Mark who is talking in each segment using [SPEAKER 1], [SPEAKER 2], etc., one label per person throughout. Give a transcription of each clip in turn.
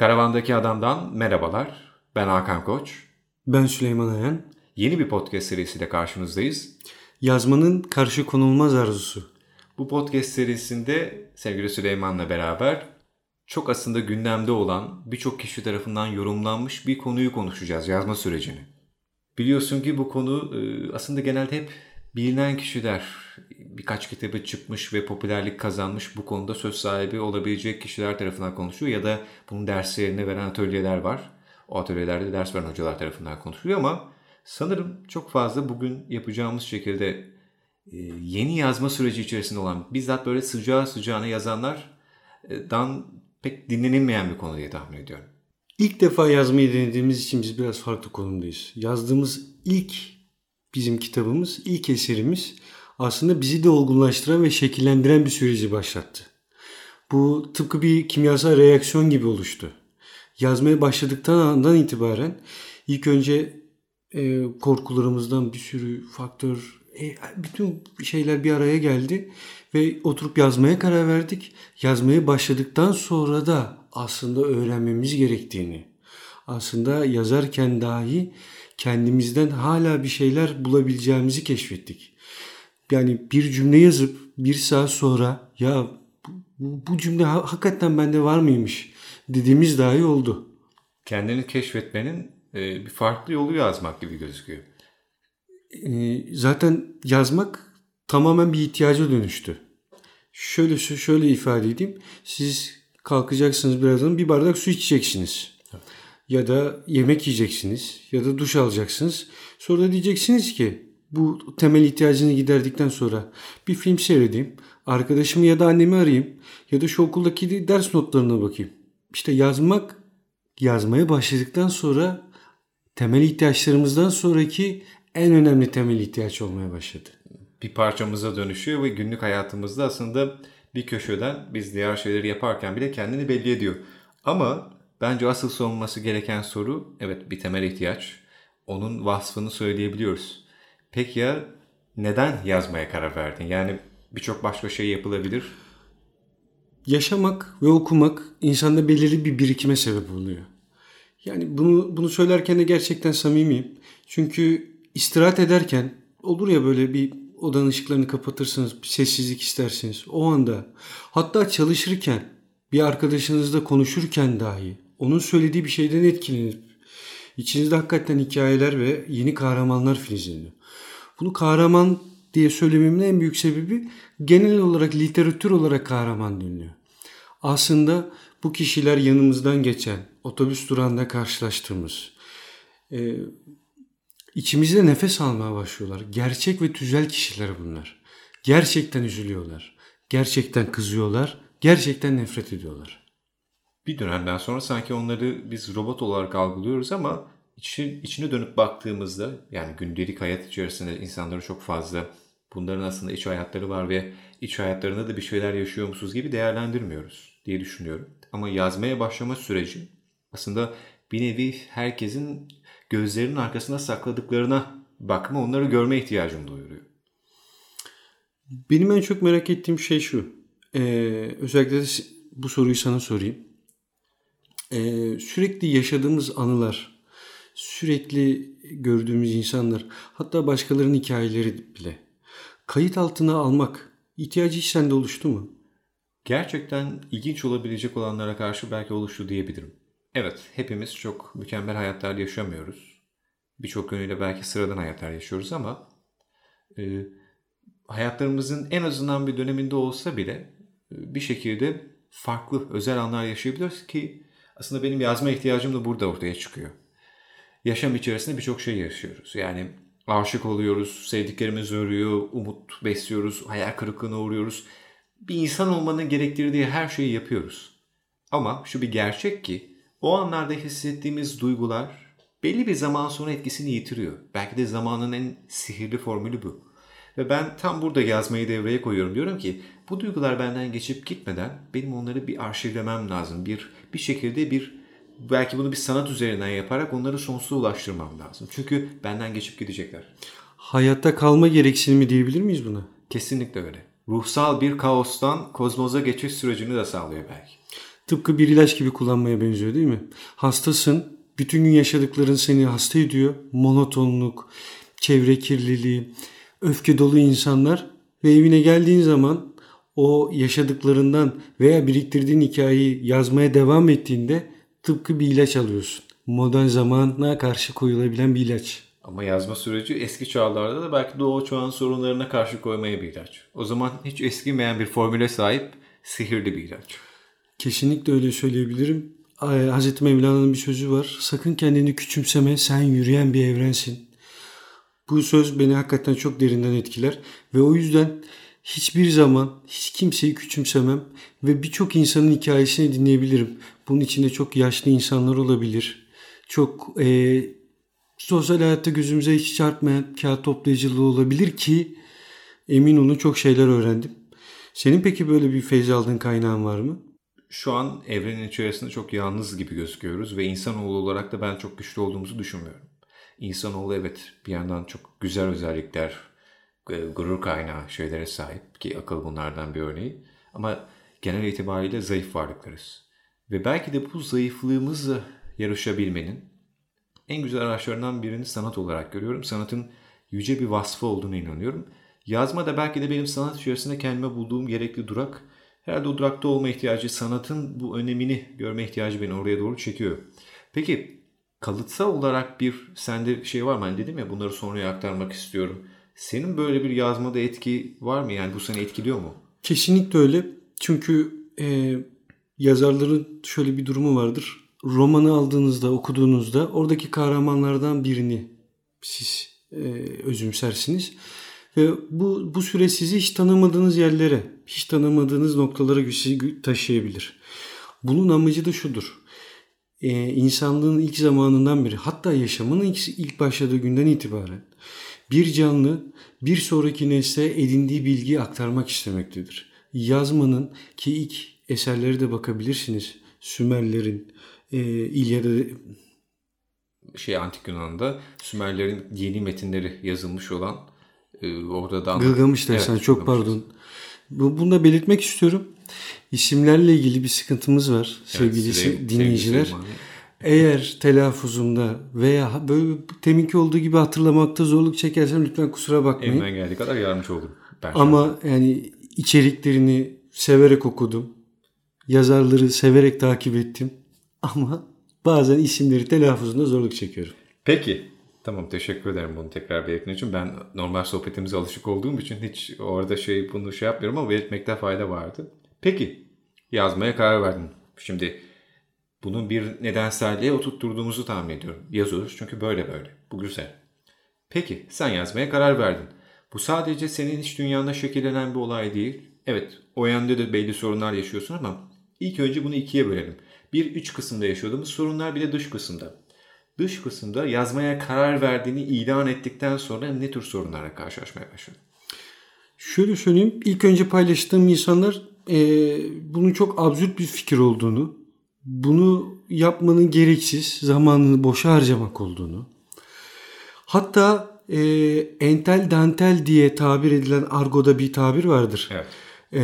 [SPEAKER 1] Karavandaki Adam'dan merhabalar. Ben Hakan Koç.
[SPEAKER 2] Ben Süleyman Ayan.
[SPEAKER 1] Yeni bir podcast serisiyle karşınızdayız.
[SPEAKER 2] Yazmanın karşı konulmaz arzusu.
[SPEAKER 1] Bu podcast serisinde sevgili Süleyman'la beraber çok aslında gündemde olan birçok kişi tarafından yorumlanmış bir konuyu konuşacağız. Yazma sürecini. Biliyorsun ki bu konu e, aslında genelde hep bilinen kişiler birkaç kitabı çıkmış ve popülerlik kazanmış bu konuda söz sahibi olabilecek kişiler tarafından konuşuyor ya da bunun derslerini veren atölyeler var. O atölyelerde ders veren hocalar tarafından konuşuluyor ama sanırım çok fazla bugün yapacağımız şekilde e, yeni yazma süreci içerisinde olan bizzat böyle sıcağı sıcağına yazanlardan pek dinlenilmeyen bir konu diye tahmin ediyorum.
[SPEAKER 2] İlk defa yazmayı denediğimiz için biz biraz farklı konumdayız. Yazdığımız ilk bizim kitabımız, ilk eserimiz aslında bizi de olgunlaştıran ve şekillendiren bir süreci başlattı. Bu tıpkı bir kimyasal reaksiyon gibi oluştu. Yazmaya başladıktan andan itibaren ilk önce e, korkularımızdan bir sürü faktör, e, bütün şeyler bir araya geldi ve oturup yazmaya karar verdik. Yazmaya başladıktan sonra da aslında öğrenmemiz gerektiğini, aslında yazarken dahi kendimizden hala bir şeyler bulabileceğimizi keşfettik. Yani bir cümle yazıp bir saat sonra ya bu, bu cümle hakikaten bende var mıymış dediğimiz dahi oldu.
[SPEAKER 1] Kendini keşfetmenin e, bir farklı yolu yazmak gibi gözüküyor.
[SPEAKER 2] E, zaten yazmak tamamen bir ihtiyaca dönüştü. Şöyle şöyle ifade edeyim. Siz kalkacaksınız birazdan bir bardak su içeceksiniz. Ya da yemek yiyeceksiniz ya da duş alacaksınız. Sonra diyeceksiniz ki bu temel ihtiyacını giderdikten sonra bir film seyredeyim. Arkadaşımı ya da annemi arayayım. Ya da şu okuldaki ders notlarına bakayım. İşte yazmak yazmaya başladıktan sonra temel ihtiyaçlarımızdan sonraki en önemli temel ihtiyaç olmaya başladı.
[SPEAKER 1] Bir parçamıza dönüşüyor ve günlük hayatımızda aslında bir köşeden biz diğer şeyleri yaparken bile kendini belli ediyor. Ama bence asıl sorulması gereken soru evet bir temel ihtiyaç. Onun vasfını söyleyebiliyoruz. Peki ya neden yazmaya karar verdin? Yani birçok başka şey yapılabilir.
[SPEAKER 2] Yaşamak ve okumak insanda belirli bir birikime sebep oluyor. Yani bunu bunu söylerken de gerçekten samimiyim. Çünkü istirahat ederken olur ya böyle bir odanın ışıklarını kapatırsınız, bir sessizlik istersiniz. O anda hatta çalışırken bir arkadaşınızla konuşurken dahi onun söylediği bir şeyden etkilenip içinizde hakikaten hikayeler ve yeni kahramanlar filizleniyor. Bunu kahraman diye söylememin en büyük sebebi genel olarak literatür olarak kahraman deniliyor. Aslında bu kişiler yanımızdan geçen, otobüs durağında karşılaştığımız, e, içimizde nefes almaya başlıyorlar. Gerçek ve tüzel kişiler bunlar. Gerçekten üzülüyorlar. Gerçekten kızıyorlar. Gerçekten nefret ediyorlar.
[SPEAKER 1] Bir dönemden sonra sanki onları biz robot olarak algılıyoruz ama içi, içine dönüp baktığımızda yani gündelik hayat içerisinde insanları çok fazla bunların aslında iç hayatları var ve iç hayatlarında da bir şeyler yaşıyormuşuz gibi değerlendirmiyoruz diye düşünüyorum. Ama yazmaya başlama süreci aslında bir nevi herkesin gözlerinin arkasında sakladıklarına bakma, onları görme ihtiyacını duyuruyor.
[SPEAKER 2] Benim en çok merak ettiğim şey şu. Ee, özellikle bu soruyu sana sorayım. Ee, sürekli yaşadığımız anılar, sürekli gördüğümüz insanlar, hatta başkalarının hikayeleri bile kayıt altına almak ihtiyacı hiç sende oluştu mu?
[SPEAKER 1] Gerçekten ilginç olabilecek olanlara karşı belki oluştu diyebilirim. Evet, hepimiz çok mükemmel hayatlar yaşamıyoruz. Birçok yönüyle belki sıradan hayatlar yaşıyoruz ama e, hayatlarımızın en azından bir döneminde olsa bile bir şekilde farklı özel anlar yaşayabiliyoruz ki aslında benim yazma ihtiyacım da burada ortaya çıkıyor yaşam içerisinde birçok şey yaşıyoruz. Yani aşık oluyoruz, sevdiklerimiz ölüyor, umut besliyoruz, hayal kırıklığına uğruyoruz. Bir insan olmanın gerektirdiği her şeyi yapıyoruz. Ama şu bir gerçek ki o anlarda hissettiğimiz duygular belli bir zaman sonra etkisini yitiriyor. Belki de zamanın en sihirli formülü bu. Ve ben tam burada yazmayı devreye koyuyorum. Diyorum ki bu duygular benden geçip gitmeden benim onları bir arşivlemem lazım. Bir bir şekilde bir belki bunu bir sanat üzerinden yaparak onları sonsuza ulaştırmam lazım. Çünkü benden geçip gidecekler.
[SPEAKER 2] Hayatta kalma gereksinimi diyebilir miyiz buna?
[SPEAKER 1] Kesinlikle öyle. Ruhsal bir kaostan kozmoza geçiş sürecini de sağlıyor belki.
[SPEAKER 2] tıpkı bir ilaç gibi kullanmaya benziyor değil mi? Hastasın, bütün gün yaşadıkların seni hasta ediyor. Monotonluk, çevre kirliliği, öfke dolu insanlar ve evine geldiğin zaman o yaşadıklarından veya biriktirdiğin hikayeyi yazmaya devam ettiğinde tıpkı bir ilaç alıyorsun. Modern zamana karşı koyulabilen bir ilaç.
[SPEAKER 1] Ama yazma süreci eski çağlarda da belki o çağın sorunlarına karşı koymaya bir ilaç. O zaman hiç eskimeyen bir formüle sahip sihirli bir ilaç.
[SPEAKER 2] Kesinlikle öyle söyleyebilirim. Hazreti Mevlana'nın bir sözü var. Sakın kendini küçümseme, sen yürüyen bir evrensin. Bu söz beni hakikaten çok derinden etkiler ve o yüzden hiçbir zaman hiç kimseyi küçümsemem ve birçok insanın hikayesini dinleyebilirim. Bunun içinde çok yaşlı insanlar olabilir. Çok e, sosyal hayatta gözümüze hiç çarpmayan kağıt toplayıcılığı olabilir ki emin olun çok şeyler öğrendim. Senin peki böyle bir feyz aldığın kaynağın var mı?
[SPEAKER 1] Şu an evrenin içerisinde çok yalnız gibi gözüküyoruz ve insanoğlu olarak da ben çok güçlü olduğumuzu düşünmüyorum. İnsanoğlu evet bir yandan çok güzel özellikler, e, gurur kaynağı şeylere sahip ki akıl bunlardan bir örneği. Ama genel itibariyle zayıf varlıklarız. Ve belki de bu zayıflığımızla yarışabilmenin en güzel araçlarından birini sanat olarak görüyorum. Sanatın yüce bir vasfı olduğunu inanıyorum. Yazma da belki de benim sanat içerisinde kendime bulduğum gerekli durak. Herhalde o durakta olma ihtiyacı, sanatın bu önemini görme ihtiyacı beni oraya doğru çekiyor. Peki kalıtsal olarak bir sende şey var mı? Hani dedim ya bunları sonraya aktarmak istiyorum. Senin böyle bir yazmada etki var mı? Yani bu seni etkiliyor mu?
[SPEAKER 2] Kesinlikle öyle. Çünkü e, yazarların şöyle bir durumu vardır. Romanı aldığınızda, okuduğunuzda oradaki kahramanlardan birini siz e, özümsersiniz. Ve bu, bu süre sizi hiç tanımadığınız yerlere, hiç tanımadığınız noktalara sizi taşıyabilir. Bunun amacı da şudur. Ee, insanlığın ilk zamanından beri hatta yaşamının ilk, ilk başladığı günden itibaren bir canlı bir sonraki nesle edindiği bilgiyi aktarmak istemektedir. Yazmanın ki ilk eserleri de bakabilirsiniz. Sümerlerin, e, İlyada
[SPEAKER 1] şey antik Yunan'da Sümerlerin yeni metinleri yazılmış olan e, orada da
[SPEAKER 2] Gılgamış dersen evet, çok pardon. Bunu da belirtmek istiyorum. İsimlerle ilgili bir sıkıntımız var sevgili evet, dinleyiciler. Sevgili Eğer telaffuzumda veya böyle teminki olduğu gibi hatırlamakta zorluk çekersem lütfen kusura bakmayın.
[SPEAKER 1] Elimden geldiği kadar yardımcı olurum.
[SPEAKER 2] Ben Ama yani içeriklerini severek okudum. Yazarları severek takip ettim. Ama bazen isimleri telaffuzunda zorluk çekiyorum.
[SPEAKER 1] Peki. Tamam teşekkür ederim bunu tekrar belirttiğin için. Ben normal sohbetimize alışık olduğum için hiç orada şey bunu şey yapmıyorum ama belirtmekte fayda vardı. Peki yazmaya karar verdin. Şimdi bunun bir nedenselliğe oturtturduğumuzu tahmin ediyorum. Yazıyoruz çünkü böyle böyle. Bu güzel. Peki sen yazmaya karar verdin. Bu sadece senin iç dünyanda şekillenen bir olay değil. Evet o yönde de belli sorunlar yaşıyorsun ama ilk önce bunu ikiye bölelim. Bir üç kısımda yaşadığımız sorunlar bir de dış kısımda. Dış kısımda yazmaya karar verdiğini ilan ettikten sonra ne tür sorunlarla karşılaşmaya başladın?
[SPEAKER 2] Şöyle söyleyeyim. İlk önce paylaştığım insanlar e, bunun çok absürt bir fikir olduğunu, bunu yapmanın gereksiz, zamanını boşa harcamak olduğunu, hatta e, entel dantel diye tabir edilen argoda bir tabir vardır.
[SPEAKER 1] Evet.
[SPEAKER 2] E,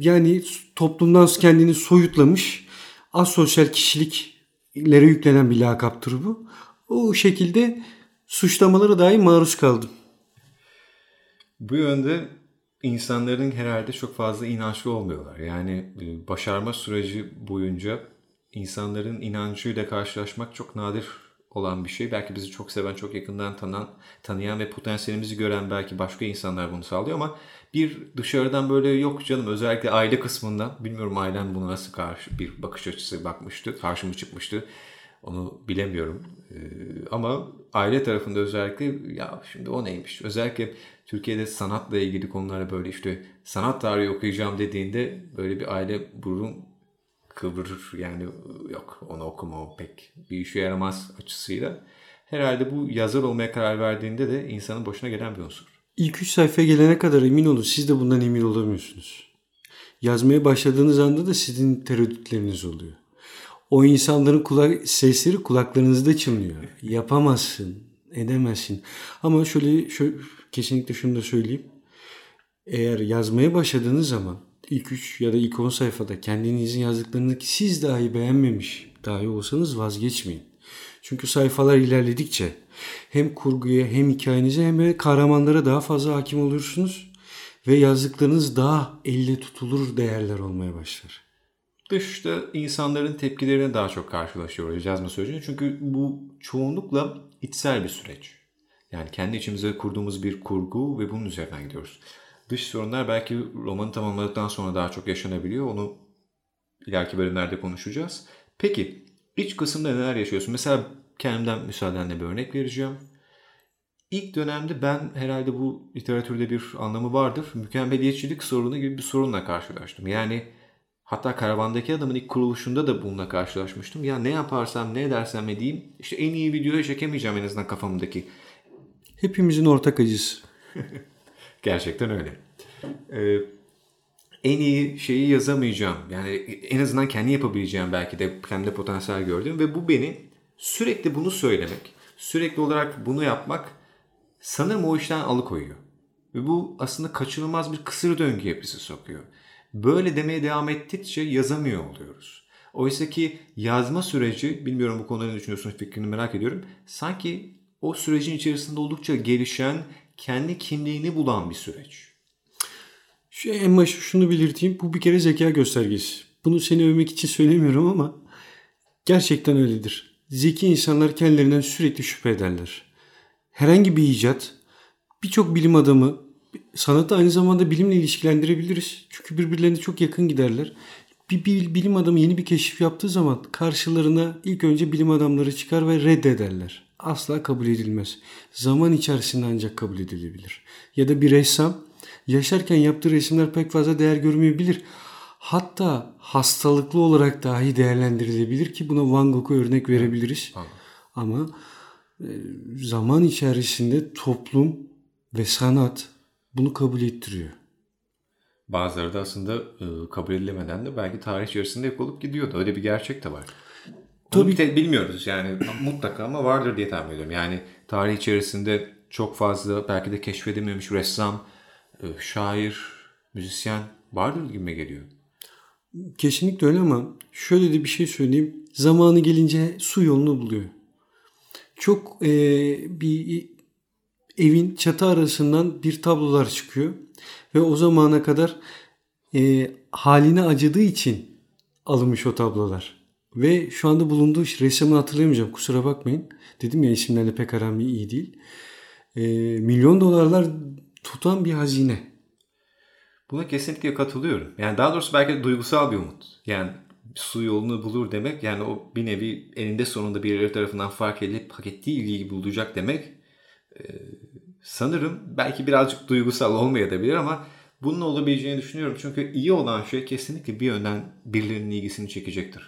[SPEAKER 2] yani toplumdan kendini soyutlamış asosyal kişiliklere yüklenen bir lakaptır bu. O şekilde suçlamalara dahi maruz kaldım.
[SPEAKER 1] Bu yönde insanların herhalde çok fazla inançlı olmuyorlar. Yani e, başarma süreci boyunca insanların inancıyla karşılaşmak çok nadir olan bir şey. Belki bizi çok seven, çok yakından tanıyan, tanıyan ve potansiyelimizi gören belki başka insanlar bunu sağlıyor ama bir dışarıdan böyle yok canım özellikle aile kısmından bilmiyorum ailem bunu nasıl karşı bir bakış açısı bakmıştı, karşıma çıkmıştı. Onu bilemiyorum. Ee, ama aile tarafında özellikle ya şimdi o neymiş? Özellikle Türkiye'de sanatla ilgili konulara böyle işte sanat tarihi okuyacağım dediğinde böyle bir aile burun kıvırır. Yani yok onu okuma o pek bir işe yaramaz açısıyla. Herhalde bu yazar olmaya karar verdiğinde de insanın başına gelen bir unsur.
[SPEAKER 2] İlk üç sayfaya gelene kadar emin olun siz de bundan emin olamıyorsunuz. Yazmaya başladığınız anda da sizin tereddütleriniz oluyor. O insanların kulak, sesleri kulaklarınızda çınlıyor. Yapamazsın, edemezsin. Ama şöyle, şöyle kesinlikle şunu da söyleyeyim. Eğer yazmaya başladığınız zaman ilk 3 ya da ilk 10 sayfada kendinizin yazdıklarını siz dahi beğenmemiş dahi olsanız vazgeçmeyin. Çünkü sayfalar ilerledikçe hem kurguya hem hikayenize hem de kahramanlara daha fazla hakim oluyorsunuz ve yazdıklarınız daha elle tutulur değerler olmaya başlar.
[SPEAKER 1] Dışta insanların tepkilerine daha çok karşılaşıyoruz yazma sürecinde. Çünkü bu çoğunlukla içsel bir süreç. Yani kendi içimize kurduğumuz bir kurgu ve bunun üzerinden gidiyoruz. Dış sorunlar belki romanı tamamladıktan sonra daha çok yaşanabiliyor. Onu ileriki bölümlerde konuşacağız. Peki iç kısımda neler yaşıyorsun? Mesela kendimden müsaadenle bir örnek vereceğim. İlk dönemde ben herhalde bu literatürde bir anlamı vardır. Mükemmeliyetçilik sorunu gibi bir sorunla karşılaştım. Yani hatta karavandaki adamın ilk kuruluşunda da bununla karşılaşmıştım. Ya ne yaparsam ne edersem edeyim işte en iyi videoyu çekemeyeceğim en azından kafamdaki.
[SPEAKER 2] Hepimizin ortak acısı.
[SPEAKER 1] Gerçekten öyle. Ee, en iyi şeyi yazamayacağım. Yani en azından kendi yapabileceğim belki de kendi potansiyel gördüm ve bu beni sürekli bunu söylemek, sürekli olarak bunu yapmak sanırım o işten alıkoyuyor. Ve bu aslında kaçınılmaz bir kısır döngü yapısı sokuyor. Böyle demeye devam ettikçe yazamıyor oluyoruz. Oysa ki yazma süreci, bilmiyorum bu konuda ne düşünüyorsun fikrini merak ediyorum. Sanki o sürecin içerisinde oldukça gelişen, kendi kimliğini bulan bir süreç.
[SPEAKER 2] Şu en başta şunu belirteyim. Bu bir kere zeka göstergesi. Bunu seni övmek için söylemiyorum ama gerçekten öyledir. Zeki insanlar kendilerinden sürekli şüphe ederler. Herhangi bir icat, birçok bilim adamı, sanatı aynı zamanda bilimle ilişkilendirebiliriz. Çünkü birbirlerine çok yakın giderler. Bir, bir bilim adamı yeni bir keşif yaptığı zaman karşılarına ilk önce bilim adamları çıkar ve reddederler. Asla kabul edilmez. Zaman içerisinde ancak kabul edilebilir. Ya da bir ressam yaşarken yaptığı resimler pek fazla değer görmeyebilir. Hatta hastalıklı olarak dahi değerlendirilebilir ki buna Van Gogh'u örnek verebiliriz. Ama e, zaman içerisinde toplum ve sanat bunu kabul ettiriyor.
[SPEAKER 1] Bazıları da aslında e, kabul edilemeden de belki tarih içerisinde yok olup gidiyordu. Öyle bir gerçek de var. Tabii. Onu bilmiyoruz yani mutlaka ama vardır diye tahmin ediyorum. Yani tarih içerisinde çok fazla belki de keşfedilmemiş ressam, e, şair, müzisyen vardır gibi geliyor.
[SPEAKER 2] Kesinlikle öyle ama şöyle de bir şey söyleyeyim. Zamanı gelince su yolunu buluyor. Çok e, bir evin çatı arasından bir tablolar çıkıyor ve o zamana kadar e, haline acıdığı için alınmış o tablolar. Ve şu anda bulunduğu ressamını hatırlayamayacağım kusura bakmayın. Dedim ya isimlerle pek aram iyi değil. E, milyon dolarlar tutan bir hazine.
[SPEAKER 1] Buna kesinlikle katılıyorum. Yani daha doğrusu belki de duygusal bir umut. Yani su yolunu bulur demek yani o bir nevi eninde sonunda birileri tarafından fark edilip hak ettiği ilgiyi bulacak demek ee, sanırım belki birazcık duygusal olmayabilir ama bunun olabileceğini düşünüyorum. Çünkü iyi olan şey kesinlikle bir yönden birilerinin ilgisini çekecektir.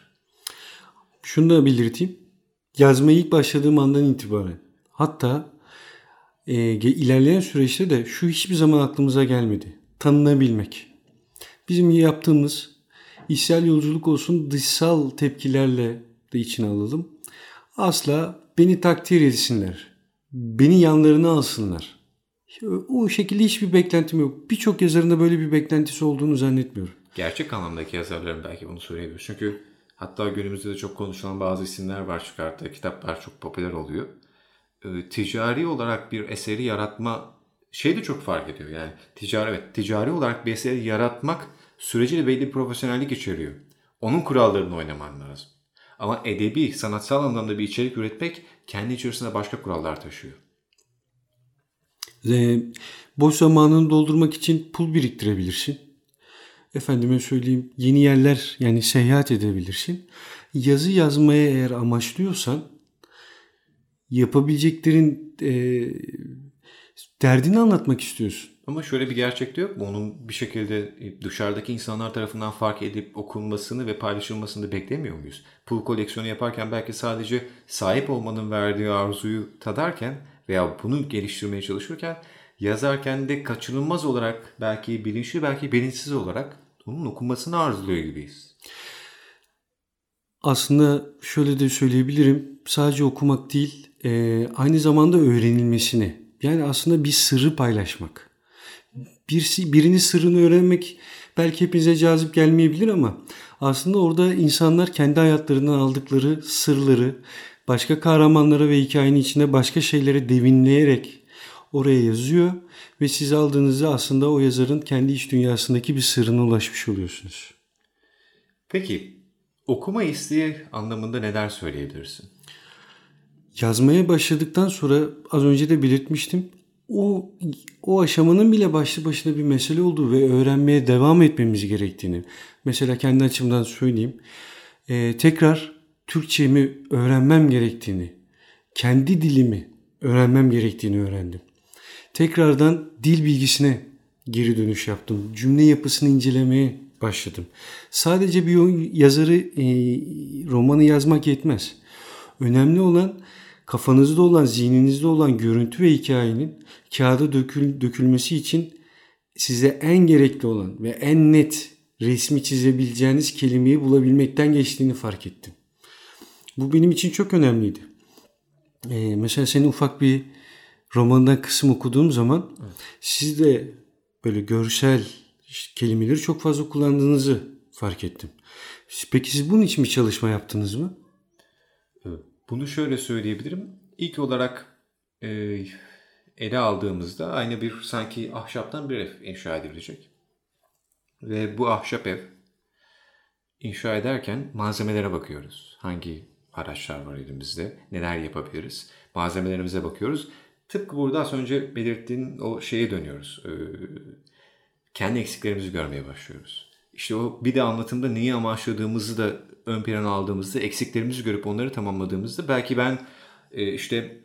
[SPEAKER 2] Şunu da belirteyim. Yazmaya ilk başladığım andan itibaren hatta e, ilerleyen süreçte de şu hiçbir zaman aklımıza gelmedi. Tanınabilmek. Bizim yaptığımız içsel yolculuk olsun dışsal tepkilerle de içine alalım. Asla beni takdir etsinler. Beni yanlarına alsınlar. O şekilde hiçbir beklentim yok. Birçok yazarın da böyle bir beklentisi olduğunu zannetmiyorum.
[SPEAKER 1] Gerçek anlamdaki yazarların belki bunu söyleyebilir. Çünkü hatta günümüzde de çok konuşulan bazı isimler var çıkarttığı kitaplar çok popüler oluyor. Ee, ticari olarak bir eseri yaratma şey de çok fark ediyor. Yani ticari evet ticari olarak bir eseri yaratmak süreciyle belli bir profesyonellik içeriyor. Onun kurallarını oynaman lazım. Ama edebi, sanatsal anlamda bir içerik üretmek kendi içerisinde başka kurallar taşıyor.
[SPEAKER 2] E, boş zamanını doldurmak için pul biriktirebilirsin. Efendime söyleyeyim yeni yerler yani seyahat edebilirsin. Yazı yazmaya eğer amaçlıyorsan yapabileceklerin e, derdini anlatmak istiyorsun.
[SPEAKER 1] Ama şöyle bir gerçek de yok mu? Onun bir şekilde dışarıdaki insanlar tarafından fark edip okunmasını ve paylaşılmasını beklemiyor muyuz? Pul koleksiyonu yaparken belki sadece sahip olmanın verdiği arzuyu tadarken veya bunu geliştirmeye çalışırken yazarken de kaçınılmaz olarak belki bilinçli belki bilinçsiz olarak onun okunmasını arzuluyor gibiyiz.
[SPEAKER 2] Aslında şöyle de söyleyebilirim. Sadece okumak değil, e, aynı zamanda öğrenilmesini. Yani aslında bir sırrı paylaşmak. Bir, birinin sırrını öğrenmek belki hepinize cazip gelmeyebilir ama aslında orada insanlar kendi hayatlarından aldıkları sırları başka kahramanlara ve hikayenin içinde başka şeylere devinleyerek oraya yazıyor ve siz aldığınızda aslında o yazarın kendi iç dünyasındaki bir sırrına ulaşmış oluyorsunuz.
[SPEAKER 1] Peki okuma isteği anlamında neler söyleyebilirsin?
[SPEAKER 2] Yazmaya başladıktan sonra az önce de belirtmiştim. O o aşamanın bile başlı başına bir mesele olduğu ve öğrenmeye devam etmemiz gerektiğini. Mesela kendi açımdan söyleyeyim. Ee, tekrar Türkçemi öğrenmem gerektiğini, kendi dilimi öğrenmem gerektiğini öğrendim. Tekrardan dil bilgisine geri dönüş yaptım. Cümle yapısını incelemeye başladım. Sadece bir yazarı e, romanı yazmak yetmez. Önemli olan kafanızda olan, zihninizde olan görüntü ve hikayenin kağıda dökül, dökülmesi için size en gerekli olan ve en net resmi çizebileceğiniz kelimeyi bulabilmekten geçtiğini fark ettim. Bu benim için çok önemliydi. Ee, mesela senin ufak bir romandan kısım okuduğum zaman evet. siz de böyle görsel kelimeleri çok fazla kullandığınızı fark ettim. Peki siz bunun için bir çalışma yaptınız mı?
[SPEAKER 1] Bunu şöyle söyleyebilirim. İlk olarak e, ele aldığımızda aynı bir sanki ahşaptan bir ev inşa edilecek. Ve bu ahşap ev inşa ederken malzemelere bakıyoruz. Hangi araçlar var elimizde, neler yapabiliriz. Malzemelerimize bakıyoruz. Tıpkı burada az önce belirttiğin o şeye dönüyoruz. Ee, kendi eksiklerimizi görmeye başlıyoruz. İşte o bir de anlatımda neyi amaçladığımızı da ön plana aldığımızda, eksiklerimizi görüp onları tamamladığımızda belki ben e, işte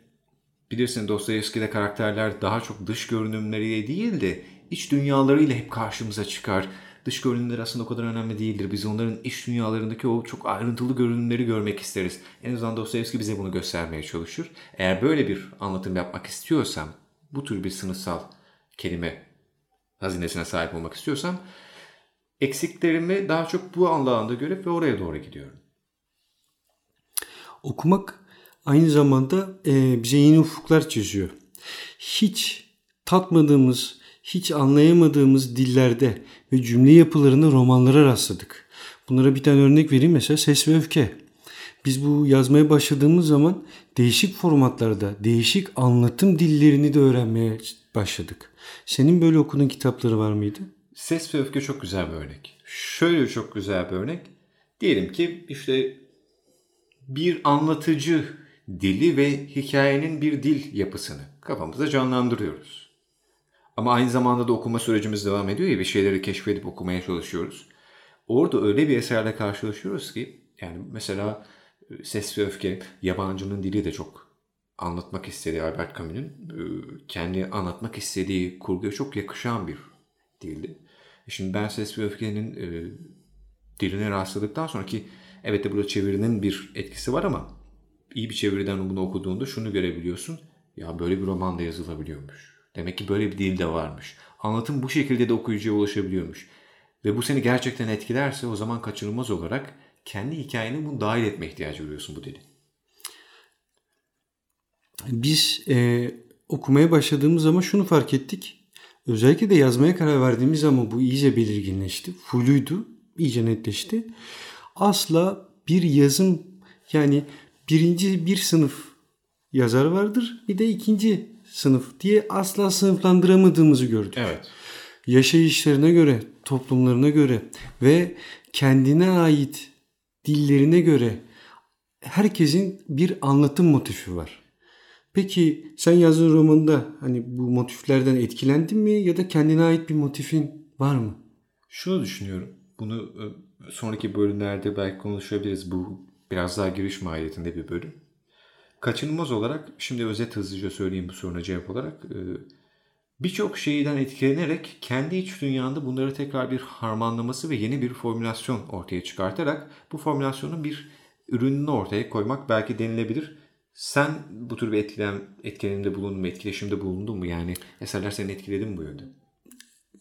[SPEAKER 1] bilirsin Dostoyevski'de karakterler daha çok dış görünümleriyle değil de iç dünyalarıyla hep karşımıza çıkar. Dış görünümler aslında o kadar önemli değildir. Biz onların iç dünyalarındaki o çok ayrıntılı görünümleri görmek isteriz. En azından Dostoyevski bize bunu göstermeye çalışır. Eğer böyle bir anlatım yapmak istiyorsam, bu tür bir sınıfsal kelime hazinesine sahip olmak istiyorsam eksiklerimi daha çok bu alanda görüp ve oraya doğru gidiyorum.
[SPEAKER 2] Okumak aynı zamanda e, bize yeni ufuklar çiziyor. Hiç tatmadığımız, hiç anlayamadığımız dillerde ve cümle yapılarında romanlara rastladık. Bunlara bir tane örnek vereyim mesela Ses ve Öfke. Biz bu yazmaya başladığımız zaman değişik formatlarda, değişik anlatım dillerini de öğrenmeye başladık. Senin böyle okuduğun kitapları var mıydı?
[SPEAKER 1] Ses ve öfke çok güzel bir örnek. Şöyle çok güzel bir örnek. Diyelim ki işte bir anlatıcı dili ve hikayenin bir dil yapısını kafamızda canlandırıyoruz. Ama aynı zamanda da okuma sürecimiz devam ediyor ya bir şeyleri keşfedip okumaya çalışıyoruz. Orada öyle bir eserle karşılaşıyoruz ki yani mesela e, Ses ve Öfke yabancının dili de çok anlatmak istediği Albert Camus'un e, kendi anlatmak istediği kurguya çok yakışan bir dildi. Şimdi ben Ses ve Öfke'nin e, diline rastladıktan sonra ki evet de burada çevirinin bir etkisi var ama iyi bir çeviriden bunu okuduğunda şunu görebiliyorsun. Ya böyle bir roman da yazılabiliyormuş. Demek ki böyle bir dil de varmış. Anlatım bu şekilde de okuyucuya ulaşabiliyormuş. Ve bu seni gerçekten etkilerse o zaman kaçınılmaz olarak kendi hikayeni bunu dahil etme ihtiyacı duyuyorsun bu dili.
[SPEAKER 2] Biz e, okumaya başladığımız zaman şunu fark ettik. Özellikle de yazmaya karar verdiğimiz zaman bu iyice belirginleşti. Fulluydu, iyice netleşti. Asla bir yazım yani birinci bir sınıf yazar vardır bir de ikinci sınıf diye asla sınıflandıramadığımızı gördük.
[SPEAKER 1] Evet.
[SPEAKER 2] Yaşayışlarına göre, toplumlarına göre ve kendine ait dillerine göre herkesin bir anlatım motifi var. Peki sen yazdığın romanında hani bu motiflerden etkilendin mi ya da kendine ait bir motifin var mı?
[SPEAKER 1] Şunu düşünüyorum. Bunu e, sonraki bölümlerde belki konuşabiliriz. Bu biraz daha giriş mahiyetinde bir bölüm. Kaçınılmaz olarak şimdi özet hızlıca söyleyeyim bu soruna cevap olarak. E, birçok şeyden etkilenerek kendi iç dünyanda bunları tekrar bir harmanlaması ve yeni bir formülasyon ortaya çıkartarak bu formülasyonun bir ürününü ortaya koymak belki denilebilir. Sen bu tür bir etkilen, etkilenimde bulundun mu, etkileşimde bulundun mu? Yani eserler seni etkiledi mi bu yönde?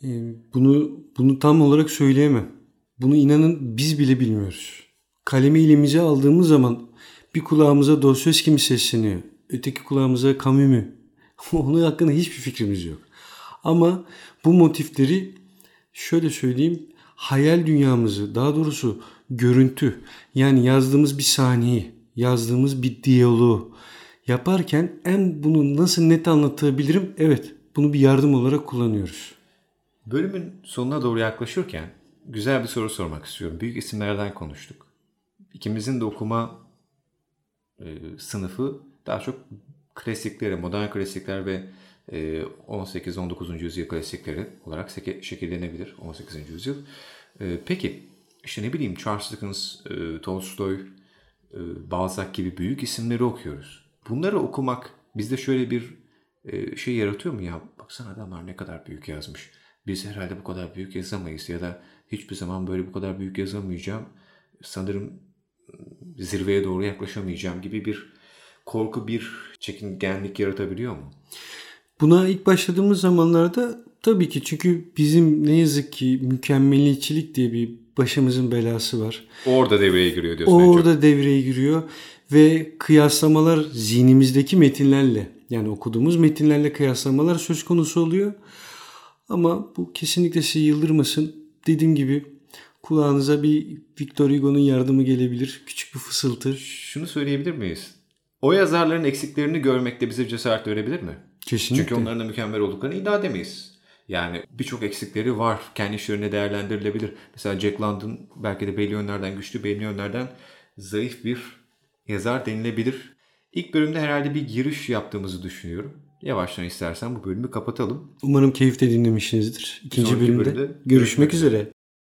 [SPEAKER 2] Ee, bunu bunu tam olarak söyleyemem. Bunu inanın biz bile bilmiyoruz. Kalemi elimize aldığımız zaman bir kulağımıza Dostoyevski mi sesleniyor? Öteki kulağımıza Camus mu? Onun hakkında hiçbir fikrimiz yok. Ama bu motifleri şöyle söyleyeyim hayal dünyamızı daha doğrusu görüntü yani yazdığımız bir sahneyi, yazdığımız bir diyaloğu yaparken en bunu nasıl net anlatabilirim? Evet bunu bir yardım olarak kullanıyoruz.
[SPEAKER 1] Bölümün sonuna doğru yaklaşırken güzel bir soru sormak istiyorum. Büyük isimlerden konuştuk. İkimizin de okuma e, sınıfı daha çok klasikleri, modern klasikler ve e, 18-19. yüzyıl klasikleri olarak şekillenebilir. 18. yüzyıl. E, peki işte ne bileyim Charles Dickens, e, Tolstoy, e, Balzac gibi büyük isimleri okuyoruz. Bunları okumak bizde şöyle bir e, şey yaratıyor mu ya? Baksana adamlar ne kadar büyük yazmış. Biz herhalde bu kadar büyük yazamayız ya da hiçbir zaman böyle bu kadar büyük yazamayacağım. Sanırım zirveye doğru yaklaşamayacağım gibi bir korku, bir çekingenlik yaratabiliyor mu?
[SPEAKER 2] Buna ilk başladığımız zamanlarda tabii ki çünkü bizim ne yazık ki mükemmeliyetçilik diye bir başımızın belası var.
[SPEAKER 1] Orada devreye giriyor diyorsun.
[SPEAKER 2] Orada devreye giriyor ve kıyaslamalar zihnimizdeki metinlerle yani okuduğumuz metinlerle kıyaslamalar söz konusu oluyor. Ama bu kesinlikle sizi yıldırmasın. Dediğim gibi kulağınıza bir Victor Hugo'nun yardımı gelebilir. Küçük bir fısıltı.
[SPEAKER 1] Şunu söyleyebilir miyiz? O yazarların eksiklerini görmekte bize cesaret verebilir mi?
[SPEAKER 2] Kesinlikle.
[SPEAKER 1] Çünkü onların da mükemmel olduklarını iddia edemeyiz. Yani birçok eksikleri var. Kendi işlerine değerlendirilebilir. Mesela Jack London belki de belli yönlerden güçlü, belli yönlerden zayıf bir yazar denilebilir. İlk bölümde herhalde bir giriş yaptığımızı düşünüyorum. Yavaştan istersen bu bölümü kapatalım.
[SPEAKER 2] Umarım keyifle dinlemişsinizdir. İkinci
[SPEAKER 1] Sonraki
[SPEAKER 2] bölümde
[SPEAKER 1] bölümde
[SPEAKER 2] görüşmek
[SPEAKER 1] görüşmek
[SPEAKER 2] üzere.